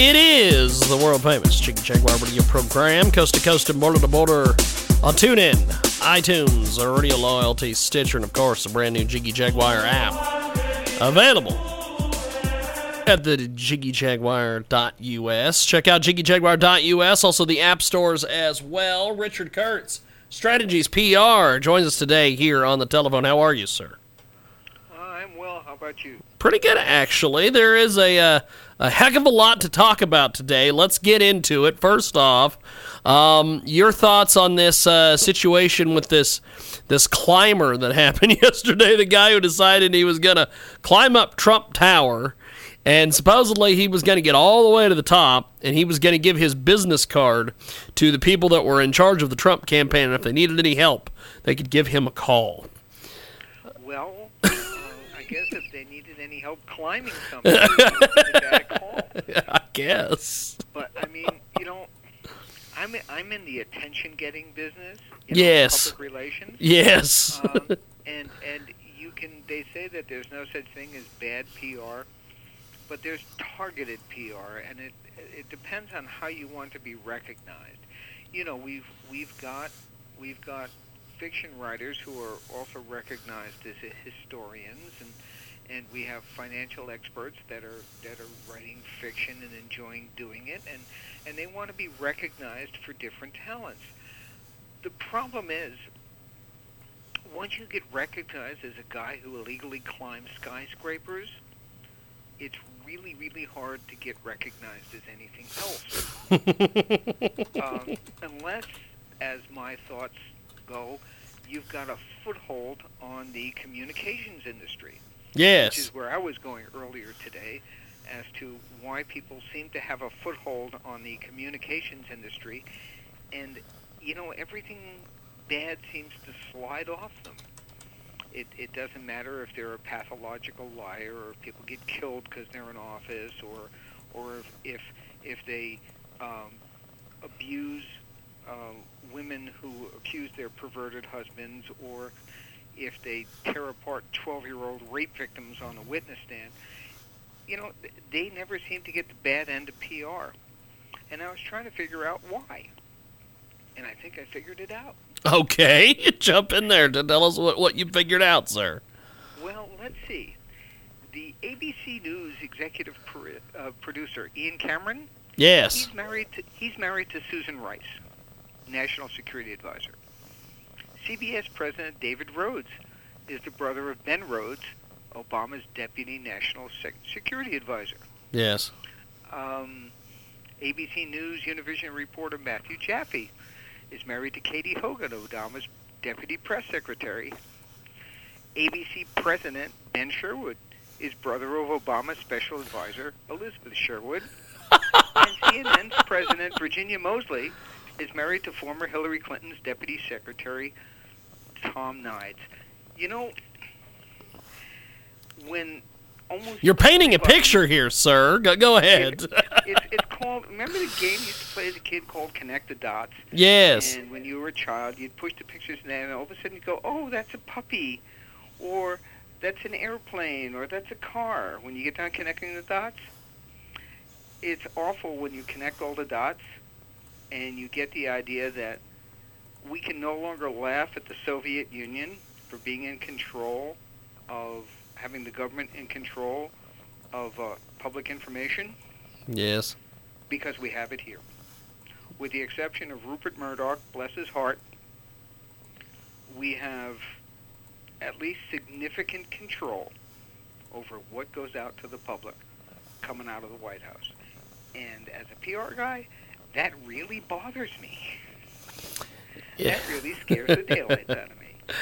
It is the world famous Jiggy Jaguar radio program, coast to coast and border to border on TuneIn, iTunes, Radio Loyalty, Stitcher, and of course the brand new Jiggy Jaguar app. Available at the jiggyjaguar.us. Check out jiggyjaguar.us, also the app stores as well. Richard Kurtz, Strategies PR, joins us today here on the telephone. How are you, sir? How about you? Pretty good, actually. There is a uh, a heck of a lot to talk about today. Let's get into it. First off, um, your thoughts on this uh, situation with this this climber that happened yesterday? The guy who decided he was gonna climb up Trump Tower, and supposedly he was gonna get all the way to the top, and he was gonna give his business card to the people that were in charge of the Trump campaign, and if they needed any help, they could give him a call. Well, uh, I guess if they needed any help climbing something, they got a call. I guess. But I mean, you know, I'm I'm in the attention-getting business. You know, Yes. Public relations. Yes. Um, and and you can. They say that there's no such thing as bad PR, but there's targeted PR, and it it depends on how you want to be recognized. You know, we've we've got we've got fiction writers who are also recognized as historians and and we have financial experts that are that are writing fiction and enjoying doing it and and they want to be recognized for different talents. The problem is once you get recognized as a guy who illegally climbs skyscrapers, it's really, really hard to get recognized as anything else. um, unless, as my thoughts go, you've got a foothold on the communications industry which yes. is where I was going earlier today, as to why people seem to have a foothold on the communications industry, and you know everything bad seems to slide off them. It it doesn't matter if they're a pathological liar or people get killed because they're in office, or or if if, if they um, abuse uh, women who accuse their perverted husbands, or if they tear apart 12-year-old rape victims on the witness stand, you know, they never seem to get the bad end of PR. And I was trying to figure out why. And I think I figured it out. Okay, jump in there to tell us what, what you figured out, sir. Well, let's see. The ABC News executive pro- uh, producer Ian Cameron, Yes. he's married to he's married to Susan Rice, National Security Advisor. CBS President David Rhodes is the brother of Ben Rhodes, Obama's deputy national sec- security advisor. Yes. Um, ABC News Univision reporter Matthew Jaffe is married to Katie Hogan, Obama's deputy press secretary. ABC President Ben Sherwood is brother of Obama's special advisor Elizabeth Sherwood. and CNN's President Virginia Moseley is married to former Hillary Clinton's deputy secretary Tom Nides. You know, when almost You're painting a picture here, sir. Go, go ahead. it's, it's called. Remember the game you used to play as a kid called Connect the Dots? yes. And when you were a child, you'd push the pictures in, and all of a sudden you go, "Oh, that's a puppy," or "That's an airplane," or "That's a car." When you get done connecting the dots, it's awful when you connect all the dots, and you get the idea that we can no longer laugh at the Soviet Union for being in control of having the government in control of uh, public information Yes. because we have it here. With the exception of Rupert Murdoch, bless his heart, we have at least significant control over what goes out to the public coming out of the White House. And as a PR guy, that really bothers me. Yeah. That really scares the daylights out of me.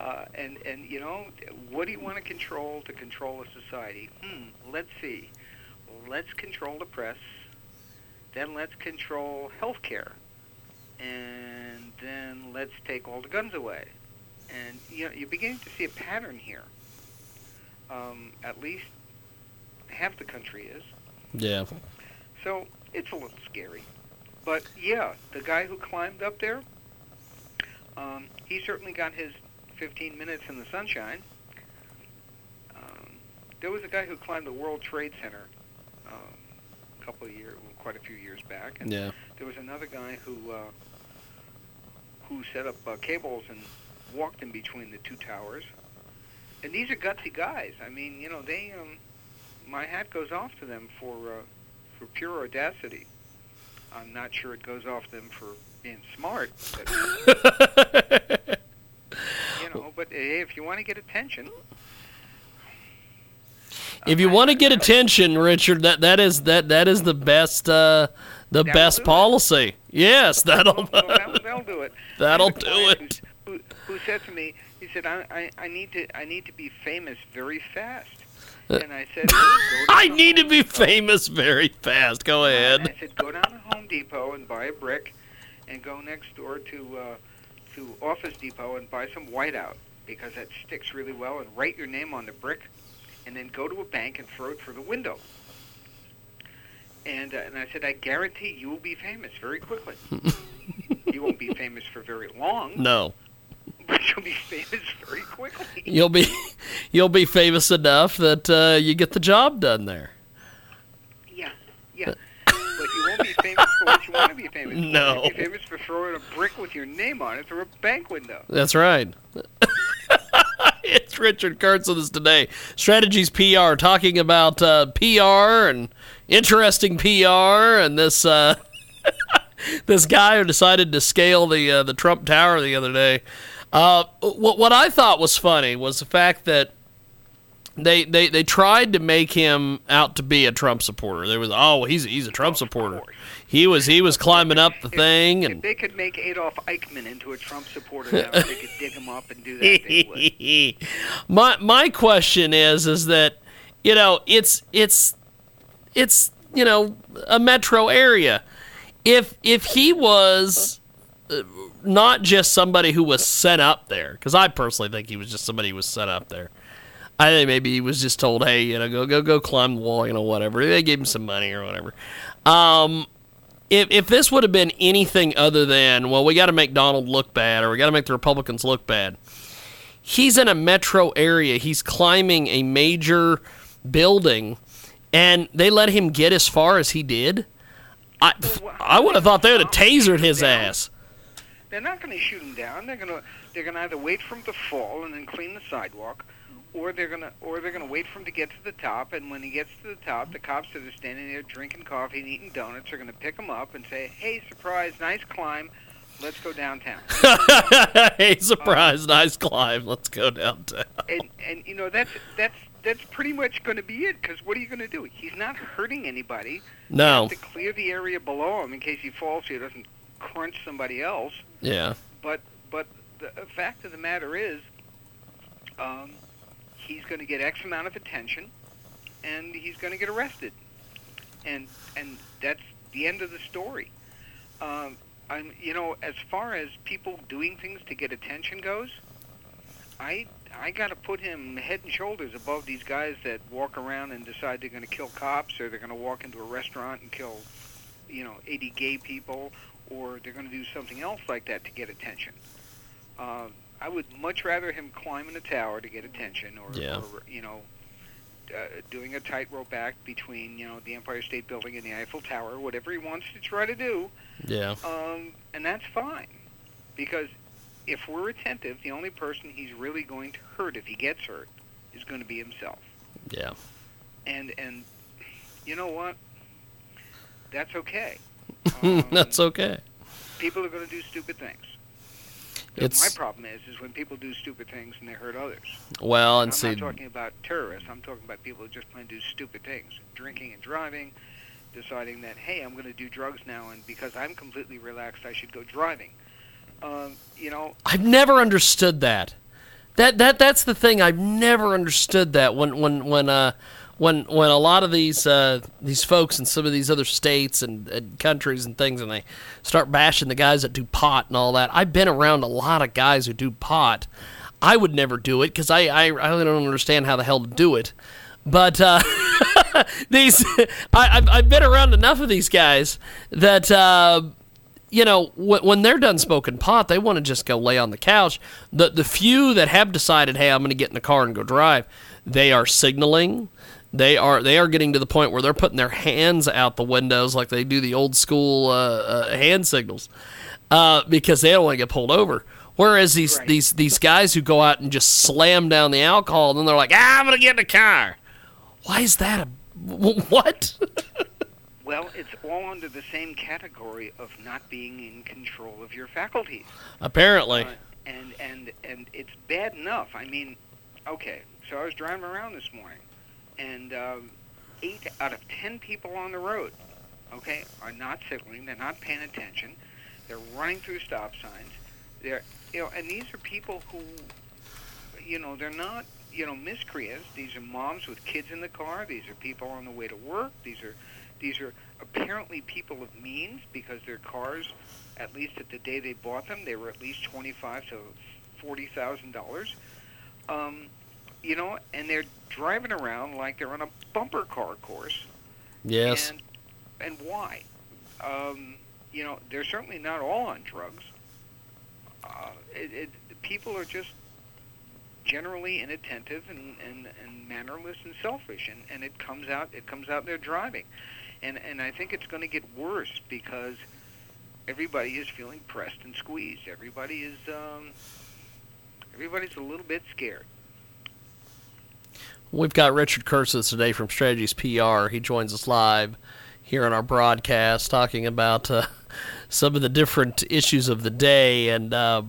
Uh, and and you know, what do you want to control to control a society? Hmm. Let's see. Let's control the press. then let's control health care, and then let's take all the guns away. And you know, you're beginning to see a pattern here. Um, at least half the country is. Yeah. So it's a little scary. But yeah, the guy who climbed up there, um, he certainly got his 15 minutes in the sunshine. Um, there was a guy who climbed the World Trade Center um, a couple of years, well, quite a few years back, and Yeah. there was another guy who uh, who set up uh, cables and walked in between the two towers. And these are gutsy guys. I mean, you know, they um, my hat goes off to them for uh, for pure audacity. I'm not sure it goes off them for being smart, but, you know. But hey, if you want to get attention, if you want to get attention, Richard, that that is that that is the best uh, the That'll best do it. policy. Yes, that'll well, that'll, that'll do it. That'll I had a do it. Who, who, who said to me, he said, I, I, I need to I need to be famous very fast. And I said, I need to be Depot." famous very fast. Go And ahead. I said, go down to Home Depot and buy a brick, and go next door to uh, to Office Depot and buy some whiteout because that sticks really well. And write your name on the brick, and then go to a bank and throw it through the window. And uh, and I said, I guarantee you will be famous very quickly. you won't be famous for very long, No, but you'll be famous very quickly. you'll be you'll be famous enough that uh, you get the job done there. Yeah, yeah. But you won't be famous for what you want to be famous for. No. You'll be famous for throwing a brick with your name on it through a bank window. That's right. it's Richard Kurtz with us today. Strategies PR, talking about uh, PR and interesting PR, and this uh, this guy who decided to scale the uh, the Trump Tower the other day. Uh, what what I thought was funny was the fact that they, they they tried to make him out to be a Trump supporter. There was oh he's he's a Trump supporter. He was he was climbing up the thing If and they could make Adolf Eichmann into a Trump supporter they could dig him up and do that, they would. my my question is is that you know it's it's it's you know a metro area if if he was uh, not just somebody who was set up there because i personally think he was just somebody who was set up there i think maybe he was just told hey you know go go go climb the wall you know whatever they gave him some money or whatever um if, if this would have been anything other than well we got to make donald look bad or we got to make the republicans look bad he's in a metro area. He's climbing a major building, and they let him get as far as he did. I, I would have thought they would have tasered his ass. They're not going to shoot him down. They're going to they're going to either wait for him to fall and then clean the sidewalk, or they're going to or they're to wait for him to get to the top. And when he gets to the top, the cops that are standing there drinking coffee and eating donuts are going to pick him up and say, "Hey, surprise, nice climb. Let's go downtown." hey, surprise, nice climb. Let's go downtown. and and you know that's that's that's pretty much going to be it. Because what are you going to do? He's not hurting anybody. No, To clear the area below him in case he falls, so he doesn't crunch somebody else. yeah, But but the fact of the matter is, um, he's going to get X amount of attention, and he's going to get arrested, and and that's the end of the story. Um, I'm you know as far as people doing things to get attention goes, I I got to put him head and shoulders above these guys that walk around and decide they're going to kill cops or they're going to walk into a restaurant and kill you know 80 gay people or they're going to do something else like that to get attention. Uh, I would much rather him climbing a tower to get attention, or, Yeah. or you know, uh, doing a tightrope act between you know the Empire State Building and the Eiffel Tower, whatever he wants to try to do, yeah, um, and that's fine, because if we're attentive, the only person he's really going to hurt if he gets hurt is going to be himself. yeah. And and you know what? That's okay. Um, That's okay. people are going to do stupid things. It's My problem is, is when people do stupid things and they hurt others. well, and see I'm see, not talking about terrorists. I'm talking about people who just plain do stupid things, drinking and driving, deciding that hey, I'm going to do drugs now, and because I'm completely relaxed, I should go driving. Um, you know, I've never understood that. That that that's the thing. I've never understood that when when when uh when when a lot of these uh, these folks in some of these other states and, and countries and things, and they start bashing the guys that do pot and all that. I've been around a lot of guys who do pot. I would never do it because I, I I don't understand how the hell to do it. But uh, these I, I've, been around enough of these guys that. Uh, you know, when, when they're done smoking pot, they want to just go lay on the couch. The the few that have decided, hey, I'm going to get in the car and go drive, they are signaling. They are they are getting to the point where they're putting their hands out the windows like they do the old school uh, uh, hand signals uh, because they don't want to get pulled over. Whereas these Right. these these guys who go out and just slam down the alcohol, and then they're like, ah, I'm going to get in the car. Why is that a what? Well, it's all under the same category of not being in control of your faculties. Apparently. Uh, and and and it's bad enough. I mean, okay. So I was driving around this morning, and um, eight out of ten people on the road, okay, are not signaling. They're not paying attention. They're running through stop signs. They're you know, and these are people who, you know, they're not you know miscreants. These are moms with kids in the car. These are people on the way to work. These are these are apparently people of means because their cars, at least at the day they bought them, they were at least twenty-five to forty thousand dollars. You know, and they're driving around like they're on a bumper car course. Yes. And and why? Um, you know, they're certainly not all on drugs. Uh, it, it, people are just generally inattentive and, and, and mannerless and selfish, and, and it comes out it comes out in their driving, and and I think it's going to get worse because everybody is feeling pressed and squeezed. Everybody is um, everybody's a little bit scared. We've got Richard Curtis today from Strategies PR. He joins us live here on our broadcast talking about uh, some of the different issues of the day and uh,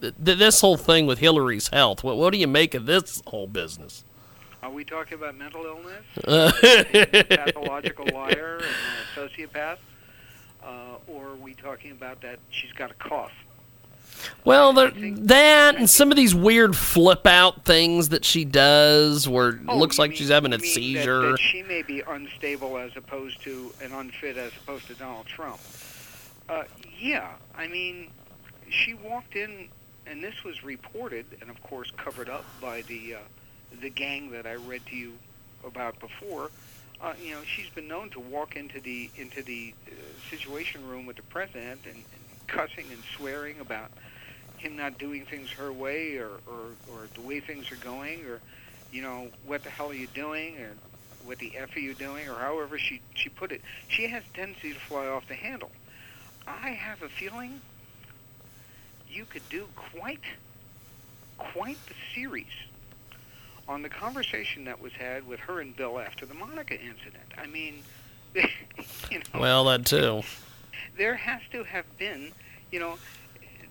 th- this whole thing with Hillary's health. What, what do you make of this whole business? Are we talking about mental illness? Uh, pathological liar and a sociopath, uh, or are we talking about that she's got a cough? Well, that and some of these weird flip out things that she does where it Oh, looks like mean- she's having a mean that- seizure. That, she may be unstable as opposed to and unfit as opposed to Donald Trump. Uh, yeah, I mean, she walked in, and this was reported, and of course covered up by the uh, the gang that I read to you about before. Uh, you know, she's been known to walk into the into the uh, situation room with the president and, and cussing and swearing about him not doing things her way or, or, or the way things are going or you know what the hell are you doing or what the f are you doing or however she she put it. She has a tendency to fly off the handle. I have a feeling you could do quite quite the series on the conversation that was had with her and bill after the monica incident. I mean you know. Well, that too. there has to have been, you know,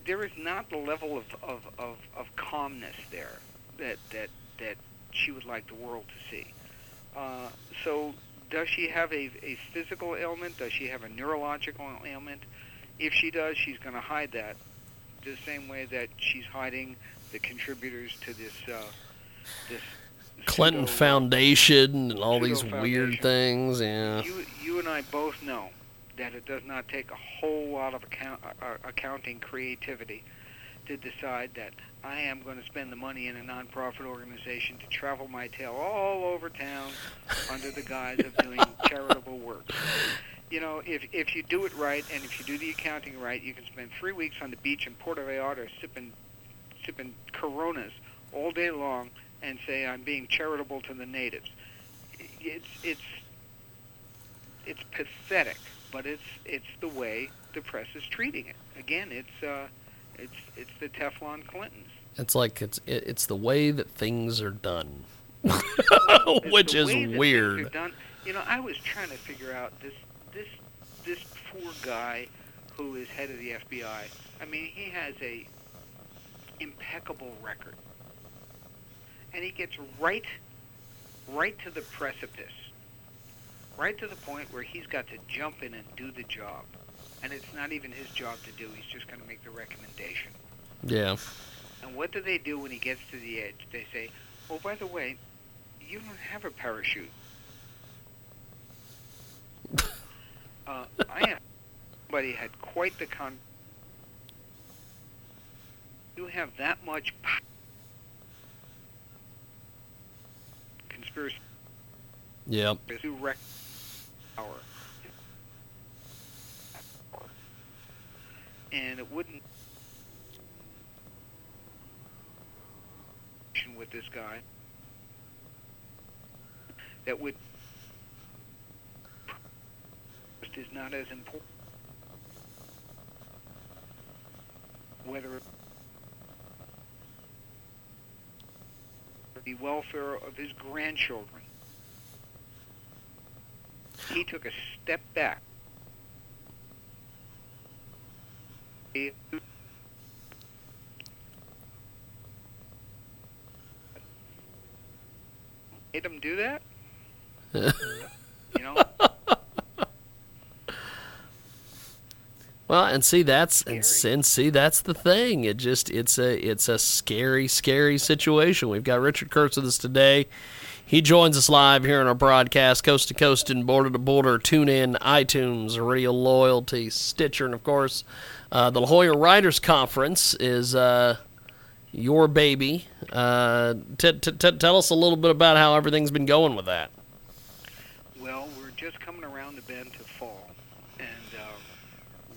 there is not the level of, of, of, of calmness there that, that, that she would like the world to see. Uh, so, does she have a, a physical ailment? Does she have a neurological ailment? If she does, she's going to hide that the same way that she's hiding the contributors to this uh, this Clinton pseudo- Foundation and all these weird things. Yeah. You, you and I both know that it does not take a whole lot of account, uh, accounting creativity to decide that I am going to spend the money in a nonprofit organization to travel my tail all over town under the guise of doing charitable work. You know, if if you do it right and if you do the accounting right, you can spend three weeks on the beach in Puerto Vallarta sipping sipping Coronas all day long and say I'm being charitable to the natives. It's it's it's pathetic, but it's it's the way the press is treating it. Again, it's uh, it's it's the Teflon Clintons, It's like it's it, it's the way that things are done, which is way things are weird. done. You know, I was trying to figure out this this this poor guy who is head of the FBI. I mean, he has a impeccable record, and he gets right right to the precipice, right to the point where he's got to jump in and do the job. And it's not even his job to do, he's just going to make the recommendation. Yeah. And what do they do when he gets to the edge? They say, oh, by the way, you don't have a parachute. uh, I am. Somebody had quite the con. You have that much. Conspiracy. Yeah. Who rec- power, and it wouldn't with this guy that would just is not as important whether the welfare of his grandchildren. He took a step back. He- Made him do that? you know? Well, and see that's and, and see that's the thing. It just it's a it's a scary scary situation. We've got Richard Kurtz with us today. He joins us live here in our broadcast, coast to coast and border to border. Tune in, iTunes, Radio Loyalty, Stitcher, and of course, uh, the La Jolla Writers Conference is uh, your baby. Uh, t- t- t- tell us a little bit about how everything's been going with that. Well, we're just coming around the bend to fall, and uh,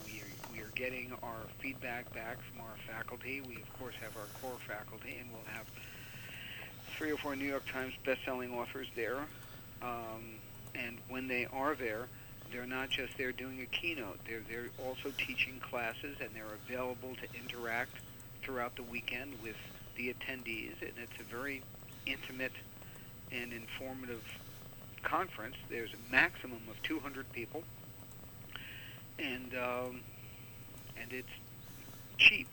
we, we are getting our feedback back from our faculty. We, of course, have our core faculty, and we'll have three or four New York Times best-selling authors there. Um, and when they are there, they're not just there doing a keynote. They're they're also teaching classes, and they're available to interact throughout the weekend with the attendees. And it's a very intimate and informative conference. There's a maximum of 200 people, and um, and it's cheap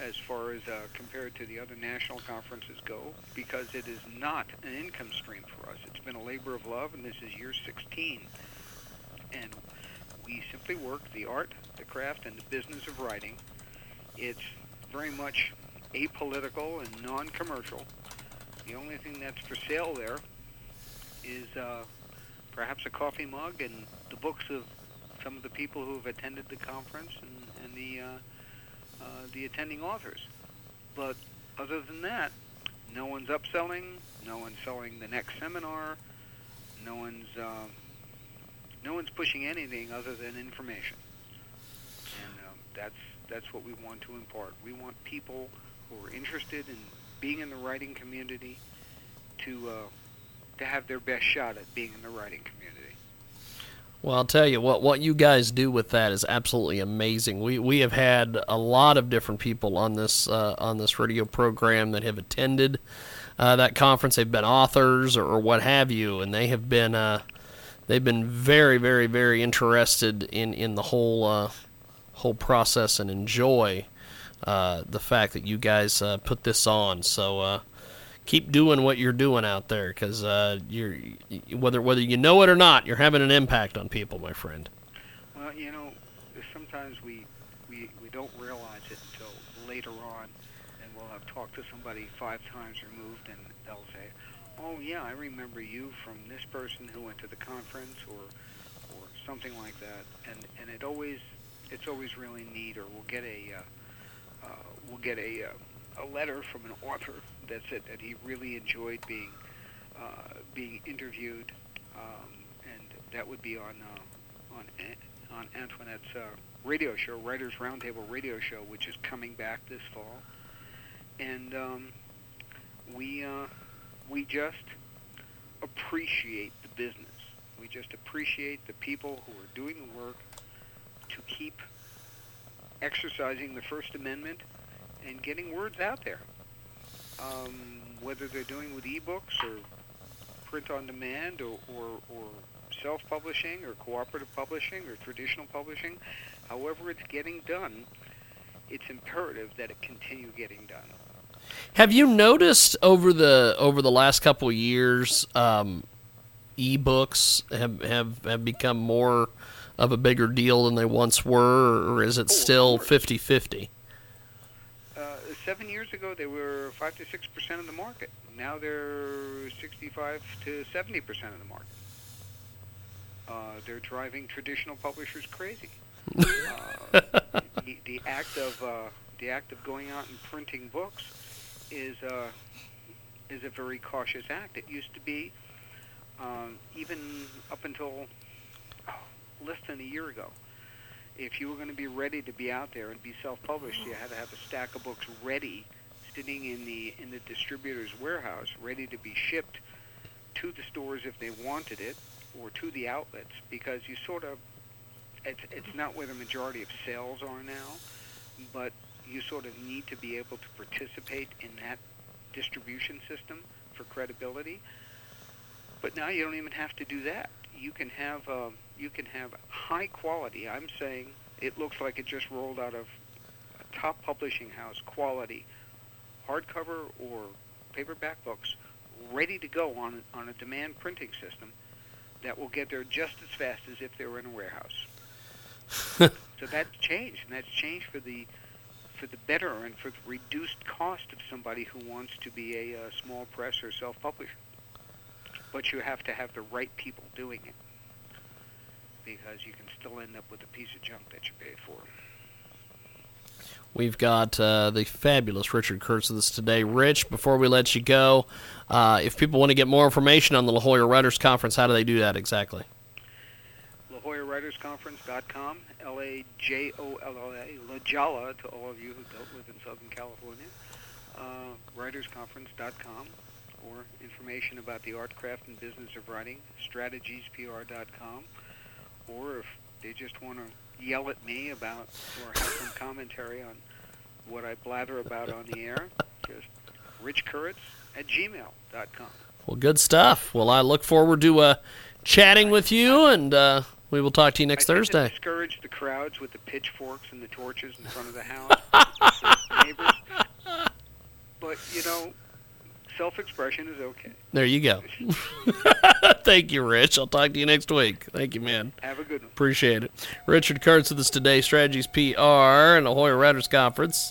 as far as uh, compared to the other national conferences go, because it is not an income stream for us. It's been a labor of love, and this is year 16, and we simply work the art, the craft, and the business of writing. It's very much apolitical and non-commercial. The only thing that's for sale there is uh, perhaps a coffee mug and the books of some of the people who have attended the conference and, and the uh, uh, the attending authors. But other than that, no one's upselling, no one's selling the next seminar, no one's uh, no one's pushing anything other than information. And um, that's that's what we want to impart. We want people who are interested in being in the writing community to uh, to have their best shot at being in the writing community. Well, I'll tell you what what you guys do with that is absolutely amazing. We we have had a lot of different people on this uh, on this radio program that have attended uh, that conference. They've been authors or, or what have you, and they have been uh, they've been very very very interested in in the whole uh, whole process and enjoy uh, the fact that you guys uh, put this on. So. Keep doing what you're doing out there because uh, you're whether whether you know it or not, you're having an impact on people, my friend. Well, you know, sometimes we, we, we don't realize it until later on, and we'll have talked to somebody five times removed, and they'll say, "Oh yeah, I remember you from this person who went to the conference, or or something like that." And and it always it's always really neat. Or we'll get a uh, uh, we'll get a uh, a letter from an author that said that he really enjoyed being uh, being interviewed, um, and that would be on uh, on on Antoinette's uh, radio show, Writers Roundtable radio show, which is coming back this fall, and um, we uh, we just appreciate the business. We just appreciate the people who are doing the work to keep exercising the First Amendment and getting words out there. Um, whether they're doing with ebooks or print on demand or, or, or self-publishing or cooperative publishing or traditional publishing, however it's getting done, it's imperative that it continue getting done. Have you noticed over the over the last couple of years, um, ebooks have, have have become more of a bigger deal than they once were, or is it Oh, still course. 50-50? Seven years ago, they were five to six percent of the market. Now they're sixty-five to seventy percent of the market. Uh, they're driving traditional publishers crazy. uh, the, the act of uh, the act of going out and printing books is uh, is a very cautious act. It used to be um, even up until oh, less than a year ago. If you were going to be ready to be out there and be self-published, you had to have a stack of books ready, sitting in the in the distributor's warehouse, ready to be shipped to the stores if they wanted it, or to the outlets, because you sort of it's it's not where the majority of sales are now, but you sort of need to be able to participate in that distribution system for credibility. But now you don't even have to do that. You can have uh, you can have high quality. I'm saying it looks like it just rolled out of a top publishing house quality hardcover or paperback books ready to go on on a demand printing system that will get there just as fast as if they were in a warehouse. so that's changed, and that's changed for the for the better and for the reduced cost of somebody who wants to be a, uh small press or self-publisher. But you have to have the right people doing it because you can still end up with a piece of junk that you paid for. We've got uh, the fabulous Richard Kurtz with us today. Rich, before we let you go, uh, if people want to get more information on the La Jolla Writers Conference, how do they do that exactly? La Jolla Writers LaJollaWritersConference.com, L-A-J-O-L-L-A, La Jolla to all of you who don't live in Southern California, uh, writersconference.com, or information about the art, craft, and business of writing, strategiespr.com, or if they just want to yell at me about or have some commentary on what I blather about on the air, just richkurtz at gmail.com. Well, good stuff. Well, I look forward to uh, chatting with you, and uh, we will talk to you next I Thursday. To discourage the crowds with the pitchforks and the torches in front of the house. neighbors. But you know, self-expression is okay. There you go. Thank you, Rich. I'll talk to you next week. Thank you, man. Have a good one. Appreciate it. Richard Kurtz with us today, Strategies PR and La Jolla Writers Conference.